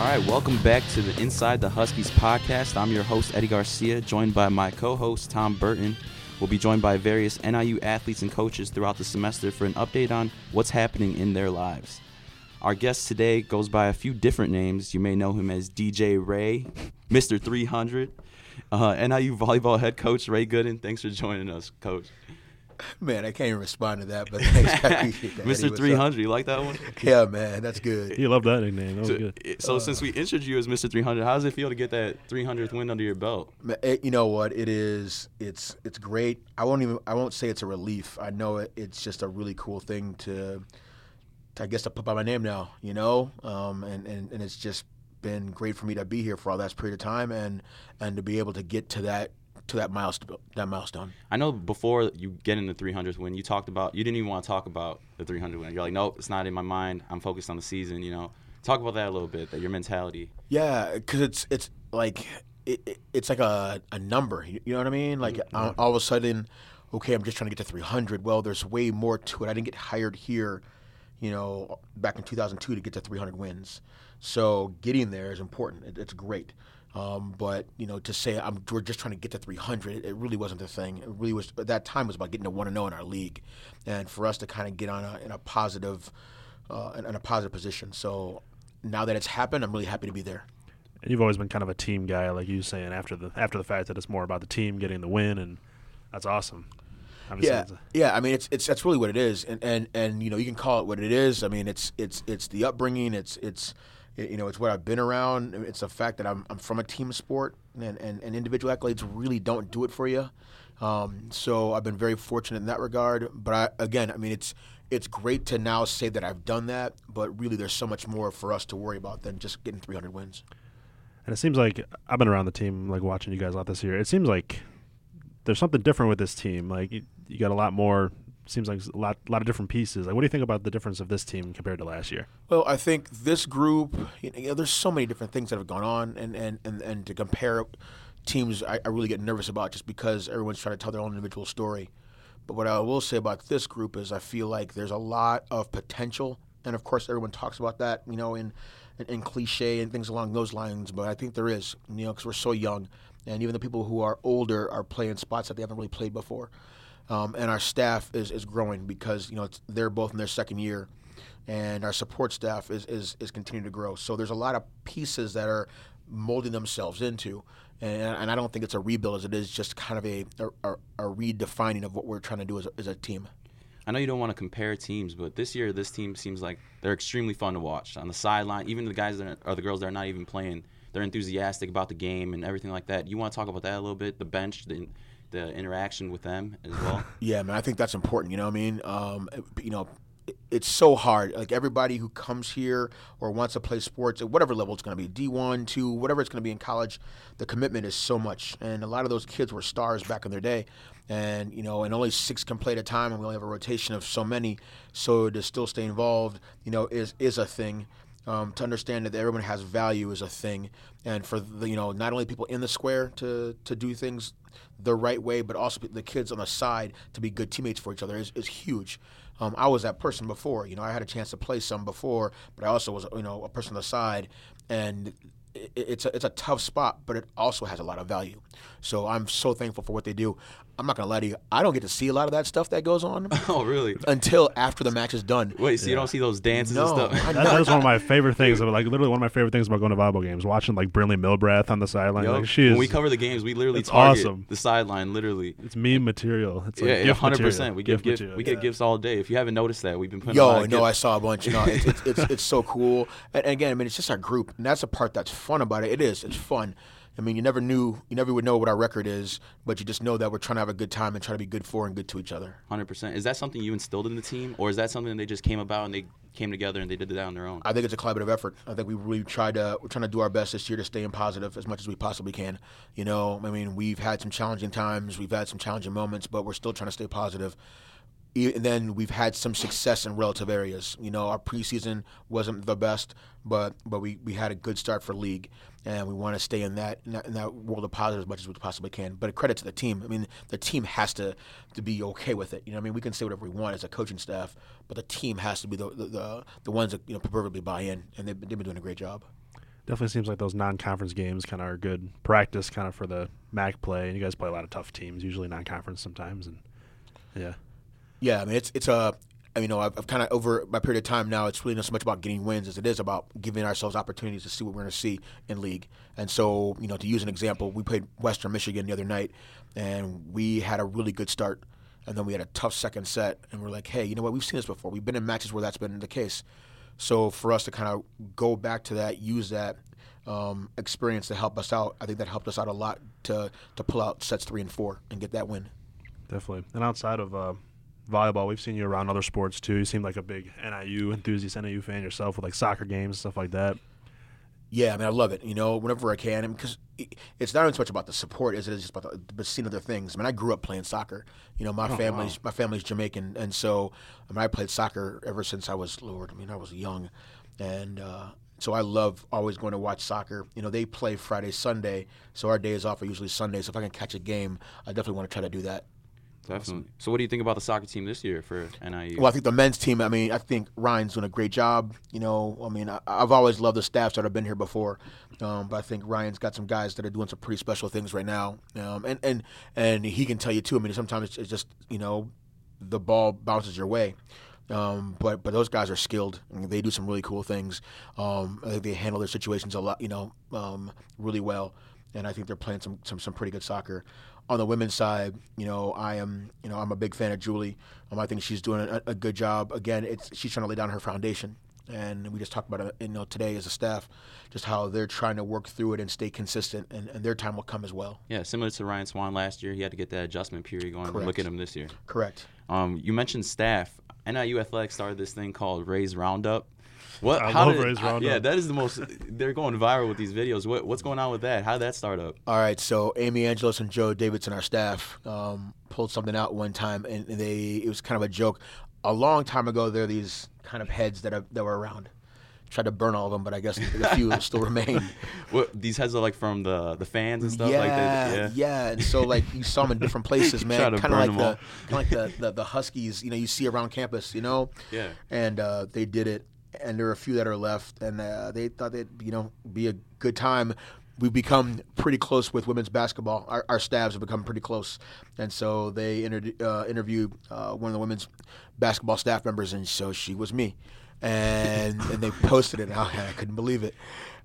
All right, welcome back to the Inside the Huskies podcast. I'm your host, Eddie Garcia, joined by my co host, Tom Burton. We'll be joined by various NIU athletes and coaches throughout the semester for an update on what's happening in their lives. Our guest today goes by a few different names. You may know him as DJ Ray, Mr. 300, uh, NIU volleyball head coach Ray Gooden. Thanks for joining us, coach. Man, I can't even respond to that, but thanks. That. Mr. Uh, 300, you like that one? Yeah, man, that's good. He loved that nickname. That was So, good. Eh, so since we introduced you as Mr. 300, how does it feel to get that 300th win under your belt? It- eh, you know what? It is. It's it's great. I won't even. I won't say it's a relief. I know it, it's just a really cool thing to, to I guess to put by my name now. You know, um, and, and and it's just been great for me to be here for all that period of time and and to be able to get to that to that milestone. That milestone. I know before you get in the 300th win, you talked about you didn't even want to talk about the 300 win. You're like, nope, it's not in my mind. I'm focused on the season. You know, talk about that a little bit. That your mentality. Yeah, because it's it's like it, it- it's like a, a number. You know what I mean? Like mm-hmm. all, all of a sudden, okay, I'm just trying to get to 300. Well, there's way more to it. I didn't get hired here, you know, back in 2002 to get to 300 wins. So getting there is important. It, it's great. Um, but you know, to say I'm we're just trying to get to 300, it, really wasn't the thing. It really was. At that time was about getting to one and zero in our league, and for us to kind of get on a in a positive, uh, in, in a positive position. So now that it's happened, I'm really happy to be there. And you've always been kind of a team guy, like you saying after the after the fact that it's more about the team getting the win, and that's awesome. Obviously, Yeah, a- yeah. I mean, it's it's that's really what it is, and and and you know, you can call it what it is. I mean, it's it's it's the upbringing. It's it's you know, it's what I've been around. It's the fact that I'm I'm from a team sport, and and, and individual accolades really don't do it for you. Um, so I've been very fortunate in that regard. But I, again, I mean, it's it's great to now say that I've done that, but really, there's so much more for us to worry about than just getting 300 wins. and it seems like I've been around the team, like watching you guys a lot this year. It seems like there's something different with this team. Like you, you got a lot more. Seems like a lot, lot of different pieces. Like, what do you think about the difference of this team compared to last year? Well, I think this group, you know, there's so many different things that have gone on, and, and, and, and to compare teams, I, I really get nervous about just because everyone's trying to tell their own individual story. But what I will say about this group is I feel like there's a lot of potential, and of course, everyone talks about that, you know, in, in, in cliche and things along those lines. But I think there is, you know, because we're so young, and even the people who are older are playing spots that they haven't really played before. Um, and our staff is, is growing because you know they're both in their second year, and our support staff is, is is continuing to grow. So there's a lot of pieces that are molding themselves into, and, and I don't think it's a rebuild as it is just kind of a a, a redefining of what we're trying to do as a, as a team. I know you don't want to compare teams, but this year this team seems like they're extremely fun to watch on the sideline. Even the guys that are, or the girls that are not even playing, they're enthusiastic about the game and everything like that. You want to talk about that a little bit? The bench, the the interaction with them as well. Yeah, man, I think that's important. You know what I mean? Um, you know, it's so hard. Like everybody who comes here or wants to play sports at whatever level it's going to be, D1, 2, whatever it's going to be in college, the commitment is so much. And a lot of those kids were stars back in their day. And, you know, and only six can play at a time, and we only have a rotation of so many. So to still stay involved, you know, is, is a thing. Um, to understand that everyone has value is a thing, and for the, you know not only people in the square to to do things the right way, but also the kids on the side to be good teammates for each other is, is huge. Um, I was that person before, you know, I had a chance to play some before, but I also was you know a person on the side, and it, it's a, it's a tough spot, but it also has a lot of value. So I'm so thankful for what they do. I'm not gonna lie to you, I don't get to see a lot of that stuff that goes on oh, really? until after the match is done. Wait, so you don't see those dances No, and stuff? That, that is one of my favorite things. About, Like literally one of my favorite things about going to volleyball games, watching like Brinley Milbrath on the sideline. Yup. Like she is, when we cover the games, we literally it's target awesome. the sideline. Literally, it's meme material. It's like yeah, hundred percent. We give gift gift, we get gifts all day. If you haven't noticed that, we've been putting. a Yo, lot of no, I saw a bunch. No, it's, it's, it's, it's so cool. And, and again, I mean, it's just our group, and that's the part that's fun about it. It is. It's fun. I mean, you never knew, you never would know what our record is, but you just know that we're trying to have a good time and try to be good for and good to each other. Hundred percent. Is that something you instilled in the team, or is that something they just came about and they came together and they did that on their own? I think it's a collaborative effort. I think we really tried to we're trying to do our best this year to stay in positive as much as we possibly can. You know, I mean, we've had some challenging times, we've had some challenging moments, but we're still trying to stay positive. And then we've had some success in relative areas. You know, our preseason wasn't the best, but but we, we had a good start for league, and we want to stay in that, in that in that world of positive as much as we possibly can. But a credit to the team. I mean, the team has to to be okay with it. You know, I mean, we can say whatever we want as a coaching staff, but the team has to be the the, the, the ones that you know proverbially buy in, and they've, they've been doing a great job. Definitely seems like those non-conference games kind of are good practice, kind of for the MAC play. And you guys play a lot of tough teams, usually non-conference sometimes, and yeah. Yeah, I mean it's it's a I mean, you know, I've, I've kind of over my period of time now. It's really not so much about getting wins as it is about giving ourselves opportunities to see what we're going to see in league. And so, you know, to use an example, we played Western Michigan the other night, and we had a really good start, and then we had a tough second set, and we're like, hey, you know what? We've seen this before. We've been in matches where that's been the case. So for us to kind of go back to that, use that um, experience to help us out, I think that helped us out a lot to to pull out sets three and four and get that win. Definitely. And outside of uh, volleyball, we've seen you around other sports too. You seem like a big NIU enthusiast, NIU fan yourself with like soccer games and stuff like that. Yeah, I mean, I love it. You know, whenever I can, because it's not so much about the support as it is just about the, the seeing other things. I mean, I grew up playing soccer. You know, my Oh, family's wow. my family's Jamaican, and so I mean, I played soccer ever since I was Lord. I mean, I was young, and uh, so I love always going to watch soccer. You know, they play Friday, Sunday, so our days off are usually Sunday. So if I can catch a game, I definitely want to try to do that. Definitely. So, what do you think about the soccer team this year for NIU? Well, I think the men's team. I mean, I think Ryan's doing a great job. You know, I mean, I, I've always loved the staffs that have been here before, um, but I think Ryan's got some guys that are doing some pretty special things right now. Um, and and and he can tell you too. I mean, sometimes it's, it's just you know, the ball bounces your way. Um, but but those guys are skilled. I mean, they do some really cool things. Um, I think they handle their situations a lot, you know, um, really well. And I think they're playing some, some some pretty good soccer. On the women's side, you know, I am you know I'm a big fan of Julie. Um, I think she's doing a, a good job. Again, it's she's trying to lay down her foundation. And we just talked about it, you know, today as a staff, just how they're trying to work through it and stay consistent, and, and their time will come as well. yeah, similar to Ryan Swan last year, he had to get that adjustment period going. Correct. Look at him this year. Correct. Um, you mentioned staff. NIU Athletics started this thing called Raise Roundup. What? I how love did- Raise Roundup. yeah, that is the most. They're going viral with these videos. What, what's going on with that? How did that start up? All right, so Amy Angelos and Joe Davidson, our staff, um, pulled something out one time, and they it was kind of a joke. A long time ago, there are these kind of heads that are, that were around. Tried to burn all of them, but I guess a few still remain. What these heads are like from the the fans and stuff yeah, like that. Yeah. yeah, and so like you saw them in different places, man. Kind of burn like the kind of like the, the the Huskies, you know, you see around campus, you know. Yeah. And uh, they did it, and there are a few that are left, and uh, they thought they'd you know be a good time. We've become pretty close with women's basketball. Our, our staffs have become pretty close, and so they inter- uh, interviewed uh, one of the women's basketball staff members, and so she was me, and and they posted it. And I, I couldn't believe it.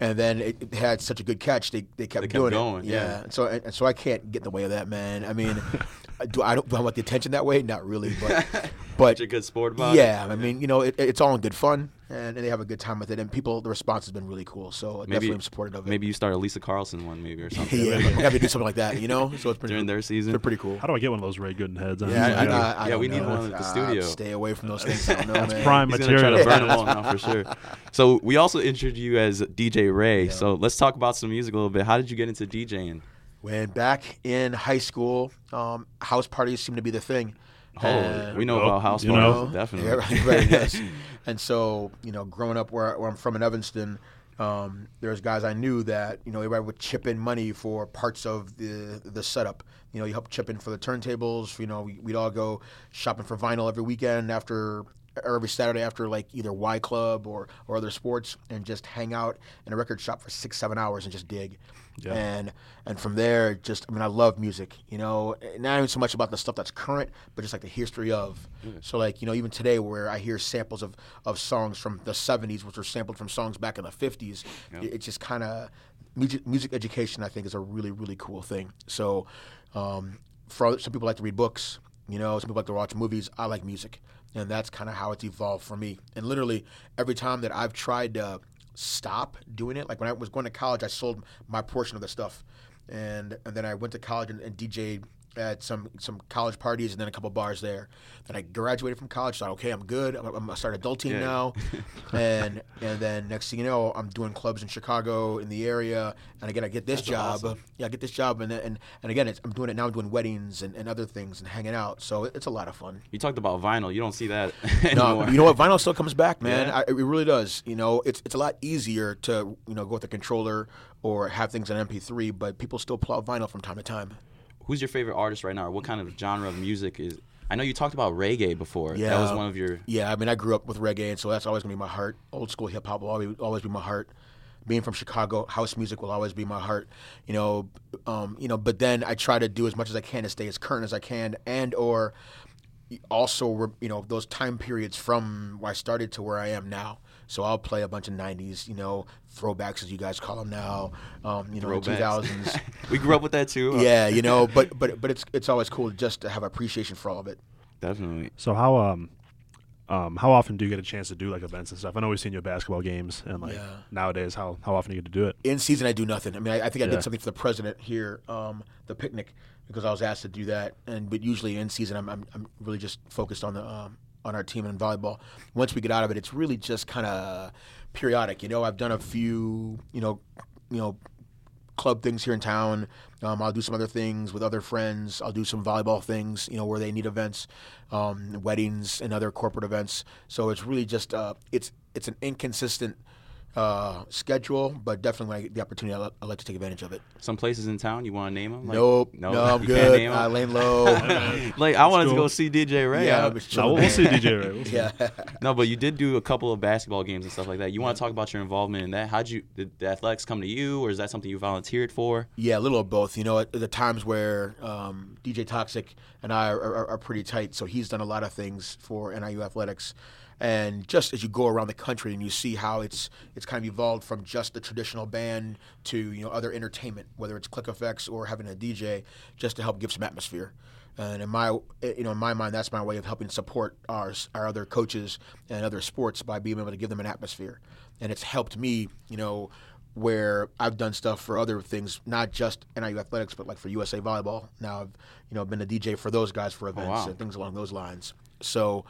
And then it, it had such a good catch. They, they kept They kept doing going, it. yeah. And so and so I can't get in the way of that, man. I mean, do I don't do I want the attention that way? Not really, but but Such a good sport about it. yeah, I mean, you know, it, it's all in good fun, and, and they have a good time with it, and people, the response has been really cool. So definitely, I'm supportive of it. Maybe you start a Lisa Carlson one, maybe or something. yeah, we have to do something like that, you know. So it's pretty During their season. They're pretty cool. How do I get one of those Ray Gooden heads? Yeah, I, Honestly, I, I Yeah, don't we need one at the studio. stay away from those things. I don't know, man. prime He's gonna try to material. burn them all now for sure. So we also introduced you as DJ Ray. So let's talk about some music a little bit. How did you get into DJing? When back in high school, um, house parties seemed to be the thing. Oh, we know Oh, about house you know. definitely. Yeah, right, right, yes. And so, you know, growing up where, where I'm from in Evanston, um, there's guys I knew that, you know, everybody would chip in money for parts of the the setup. You know, you help chip in for the turntables. You know, we, we'd all go shopping for vinyl every weekend after or every Saturday after like either Y Club or, or other sports and just hang out in a record shop for six, seven hours and just dig. Yeah. And and from there, just I mean, I love music. You know, not even so much about the stuff that's current, but just like the history of. So like you know, even today, where I hear samples of, of songs from the '70s, which were sampled from songs back in the '50s, it, it's just kind of music. Music education, I think, is a really really cool thing. So, um, for some people like to read books. You know, some people like to watch movies. I like music, and that's kind of how it's evolved for me. And literally, every time that I've tried to stop doing it, like when I was going to college, I sold my portion of the stuff, and and then I went to college and, and DJed at some some college parties and then a couple bars there. Then I graduated from college, thought, okay, I'm good. I'm, I'm gonna start adulting Yeah. now, and and then next thing you know, I'm doing clubs in Chicago in the area, and again I get this That's job. awesome. Yeah, I get this job, and then- and and again it's, I'm doing it now. I'm doing weddings and, and other things and hanging out, so it's a lot of fun. You talked about vinyl. You don't see that No, anymore. you know what? Vinyl still comes back, man. Yeah? I, it really does. You know, it's it's a lot easier to you know go with a controller or have things on MP3, but people still out vinyl from time to time. Who's your favorite artist right now? Or what kind of genre of music is? I know you talked about reggae before. Yeah, That was one of your. Yeah, I mean, I grew up with reggae, and so that's always gonna be my heart. Old school hip hop will always always be my heart. being from Chicago, house music will always be my heart. You know, um, you know. But then I try to do as much as I can to stay as current as I can, and or also you know those time periods from where I started to where I am now. So I'll play a bunch of '90s, you know, throwbacks as you guys call them now. Um, you know, Throwbacks. 2000s. we grew up with that too. yeah, you know, but but but it's it's always cool just to have appreciation for all of it. definitely. So how um um how often do you get a chance to do like events and stuff? I know we've seen you at basketball games and like Yeah. nowadays how how often do you get to do it? in season I do nothing. I mean, I, I think I Yeah. did something for the president here, um, the picnic, because I was asked to do that. And but usually in season, I'm I'm, I'm really just focused on the um, on our team in volleyball. Once we get out of it, it's really just kind of periodic. You know, I've done a few, you know, you know, club things here in town. Um, I'll do some other things with other friends. I'll do some volleyball things, you know, where they need events, um, weddings, and other corporate events. So it's really just uh, it's it's an inconsistent uh, schedule, but definitely when I get the opportunity, I, li- I like to take advantage of it. Some places in town you want to name them? nope, no, I'm good. Can't name 'em? I laying low. like I wanted to go see DJ Ray. yeah, I- I'm No, we'll, we'll see. DJ Ray. We'll see. Yeah. No, but you did do a couple of basketball games and stuff like that. You want to talk about your involvement in that? How'd you did the athletics come to you, or is that something you volunteered for? Yeah, a little of both. You know, at the times where um, DJ Toxic and I are, are, are pretty tight, so he's done a lot of things for NIU athletics. And just as you go around the country and you see how it's it's kind of evolved from just the traditional band to you know other entertainment, whether it's Click Effects or having a DJ, just to help give some atmosphere. And in my eh, you know in my mind, that's my way of helping support our our other coaches and other sports by being able to give them an atmosphere. And it's helped me, you know, where I've done stuff for other things, not just NIU athletics, but like for USA volleyball. Now I've you know been a DJ for those guys for oh, events wow. and things along those lines. So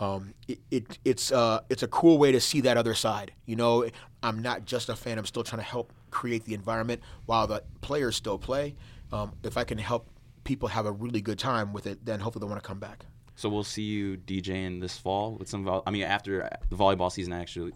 um, it, it it's uh it's a cool way to see that other side. You know, I'm not just a fan. I'm still trying to help create the environment while the players still play. Um, if I can help people have a really good time with it, then hopefully they want to come back. So we'll see you DJing this fall with some. Vol- I mean, after the volleyball season, actually,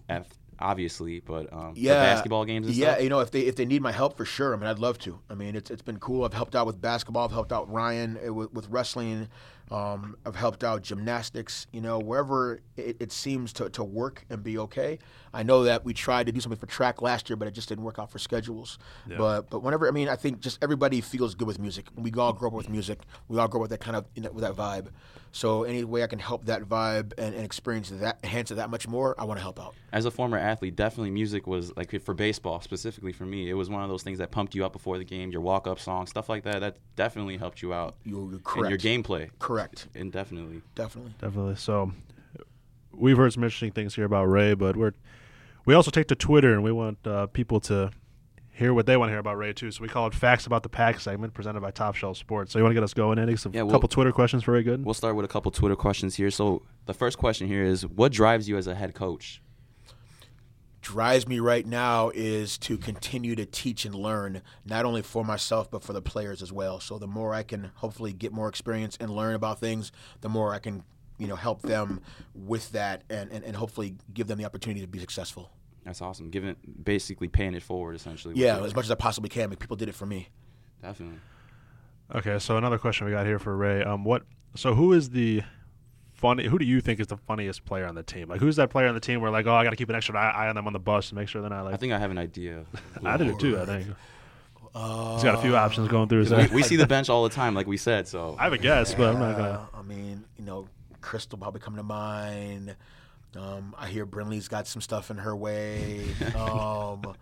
obviously, but um, for basketball games and yeah, stuff. you know, if they if they need my help for sure, I mean, I'd love to. I mean, it's it's been cool. I've helped out with basketball. I've helped out Ryan uh, with, with wrestling. Um, I've helped out gymnastics. You know, wherever it, it seems to, to work and be okay. I know that we tried to do something for track last year, but it just didn't work out for schedules. But but whenever I mean, I think just everybody feels good with music. We all grow up with music. We all grow up with that kind of you know, with that vibe. So any way I can help that vibe and, and experience that, enhance it that much more, I want to help out. As a former athlete, definitely music was like for baseball specifically for me. It was one of those things that pumped you up before the game. Your walk-up song, stuff like that. That definitely helped you out You're, correct. your gameplay. Correct. And definitely. Definitely. Definitely. So we've heard some interesting things here about Ray, but we're we also take to Twitter and we want uh, people to hear what they want to hear about Ray too. So we call it Facts About the Pack segment presented by Top Shelf Sports. So you want to get us going, Andy? Some Yeah, well- couple Twitter questions for Ray Good. We'll start with a couple Twitter questions here. So the first question here is, what drives you as a head coach? Drives me right now is to continue to teach and learn, not only for myself but for the players as well. So the more I can hopefully get more experience and learn about things, the more I can you know help them with that and, and, and hopefully give them the opportunity to be successful. That's awesome. Giving basically paying it forward essentially. Yeah, as much as I possibly can. But people did it for me. definitely. Okay, so another question we got here for Ray. Um, what? So who is the funny? Who do you think is the funniest player on the team? Like, who's that player on the team where like, oh, I got to keep an extra eye, eye on them on the bus to make sure they're not like. I think I have an idea. I did it too. I think Uh, he's got a few options going through his we, head. we see the bench all the time, like we said. So I have a guess, but I'm not gonna. I mean, you know, Crystal probably coming to mind. Um, I hear Brinley's got some stuff in her way. Um,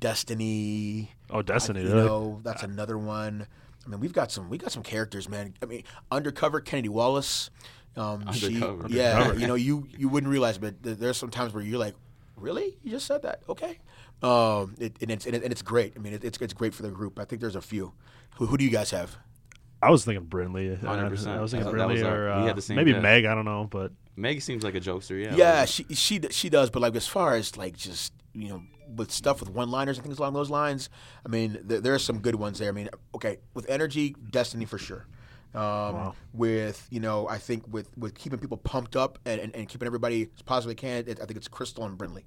Destiny. Oh, Destiny. I, you really? know, that's another one. I mean, we've got some we got some characters, man. I mean, undercover Kennedy Wallace. Um, she- Undercover. yeah, Undercover. you know, you you wouldn't realize, but th- there's some times where you're like, really, you just said that, okay? Um, it, and it's and, it, and it's great. I mean, it, it's it's great for the group. I think there's a few. Who, who do you guys have? I was thinking Brinley. I- 100%. I was thinking That- that was Brinley our- or uh, had the same maybe guess. Meg. I don't know, but Meg seems like a jokester. Yeah. Yeah, like- she she she does, but like as far as like just you know with stuff with one-liners and things along those lines, I mean there, there are some good ones there. I mean, okay, with energy, Destiny for sure. Um, Wow. With you know, I think with with keeping people pumped up and, and, and keeping everybody as positive as can, it, I think it's Crystal and Brinley.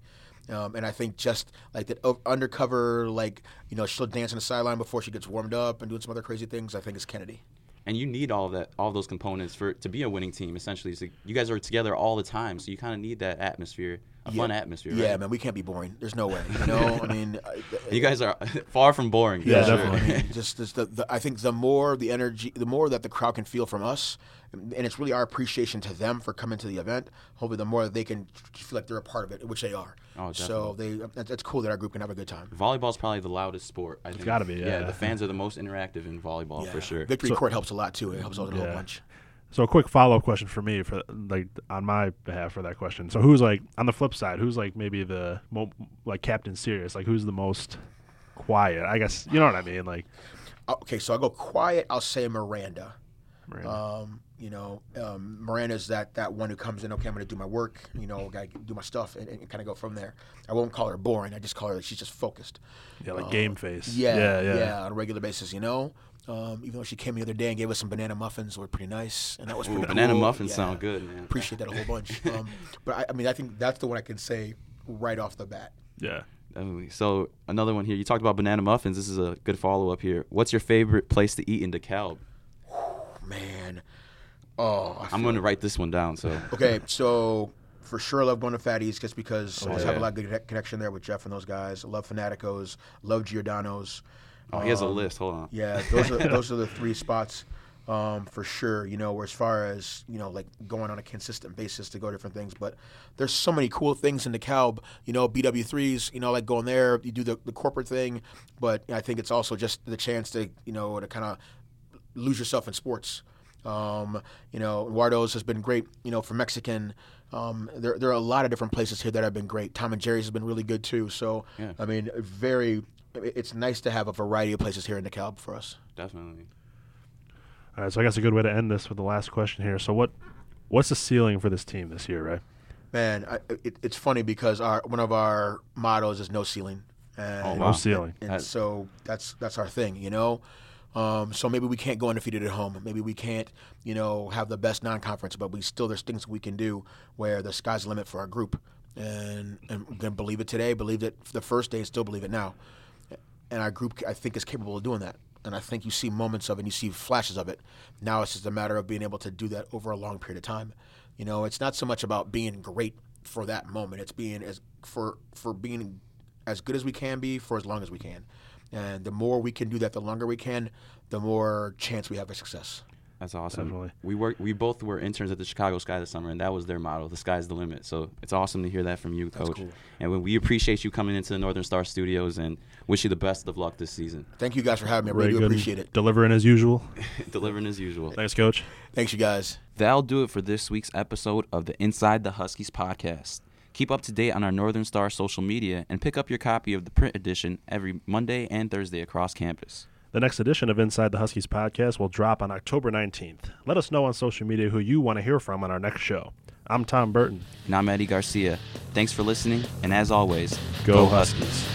Um, and I think just like that o- undercover, like you know, she'll dance on the sideline before she gets warmed up and doing some other crazy things. I think is Kennedy. and you need all that, all those components for to be a winning team. Essentially, so you guys are together all the time, so you kind of need that atmosphere. A Yeah. fun atmosphere. Yeah, right? man, we can't be boring. There's no way. You know, I mean, I- You guys are far from boring. Yeah, for sure. definitely. I mean, just, just the, the, I think the more the energy, the more that the crowd can feel from us, and it's really our appreciation to them for coming to the event. Hopefully, the more that they can feel like they're a part of it, which they are. Oh, definitely. so they, that- that's cool that our group can have a good time. Volleyball's probably the loudest sport. I think. gotta be, yeah. the fans are the most interactive in volleyball Yeah. for sure. Victory So- Court helps a lot too. It helps out a whole bunch. So a quick follow up question for me, for like on my behalf for that question. So who's like on the flip side? Who's like maybe the mo- like Captain Serious? Like who's the most quiet? I guess you know what I mean. Like Okay, so I'll go quiet. I'll say Miranda. Miranda. Um, you know, um, Miranda's that that one who comes in. Okay, I'm going to do my work. You know, got to do my stuff and, and kind of go from there. I won't call her boring. I just call her like she's just focused. yeah, like um, game face. Yeah, yeah, yeah, yeah. on a regular basis. You know, um, even though she came the other day and gave us some banana muffins, were pretty nice, and that was Ooh, pretty banana muffins Yeah. sound good, man. Appreciate that a whole bunch. Um, but I, I mean, I think that's the one I can say right off the bat. yeah. Definitely. So another one here. You talked about banana muffins. This is a good follow up here. What's your favorite place to eat in DeKalb? Man, oh, I I'm going to write this one down. So Okay, so for sure, I love going to Fatty's just because I just have a lot of good connection there with Jeff and those guys. I love Fanaticos, love Giordano's. Oh, he has a Um, list. Hold on. Yeah, those are those are the three spots um, for sure. You know, where as far as you know, like going on a consistent basis to go different things. But there's so many cool things in DeKalb. You know, BW3s. You know, like going there, you do the, the corporate thing. But I think it's also just the chance to you know to kind of lose yourself in sports. Um, you know, Eduardo's has been great. You know, for Mexican. Um, there, there are a lot of different places here that have been great. Tom and Jerry's has been really good too. So, Yeah. I mean, very. It's nice to have a variety of places here in DeKalb for us. Definitely. All right, so I guess a good way to end this with the last question here. So what what's the ceiling for this team this year, right? Man, I, it, it's funny because our one of our mottos is no ceiling. And, Oh, No ceiling. And That- so that's that's our thing, you know. Um, so maybe we can't go undefeated at home. Maybe we can't, you know, have the best non-conference, but we still there's things we can do where the sky's the limit for our group. And and we're gonna believe it today, believe it the first day, and still believe it now. And our group, I think, is capable of doing that. And I think you see moments of it, and you see flashes of it. Now it's just a matter of being able to do that over a long period of time. You know, it's not so much about being great for that moment. It's being as for for being as good as we can be for as long as we can. And the more we can do that, the longer we can, the more chance we have of success. That's awesome. Definitely. We work. We both were interns at the Chicago Sky this summer, and that was their motto: "The sky's the limit." So it's awesome to hear that from you, Coach. cool. And we- we appreciate you coming into the Northern Star Studios, and wish you the best of luck this season. Thank you guys for having me. I Very really do appreciate it. Delivering as usual. Delivering as usual. Thanks, coach. Thanks, you guys. That'll do it for this week's episode of the Inside the Huskies podcast. Keep up to date on our Northern Star social media and pick up your copy of the print edition every Monday and Thursday across campus. The next edition of Inside the Huskies podcast will drop on October 19th. Let us know on social media who you want to hear from on our next show. I'm Tom Burton. And I'm Eddie Garcia. Thanks for listening, and as always, Go Huskies.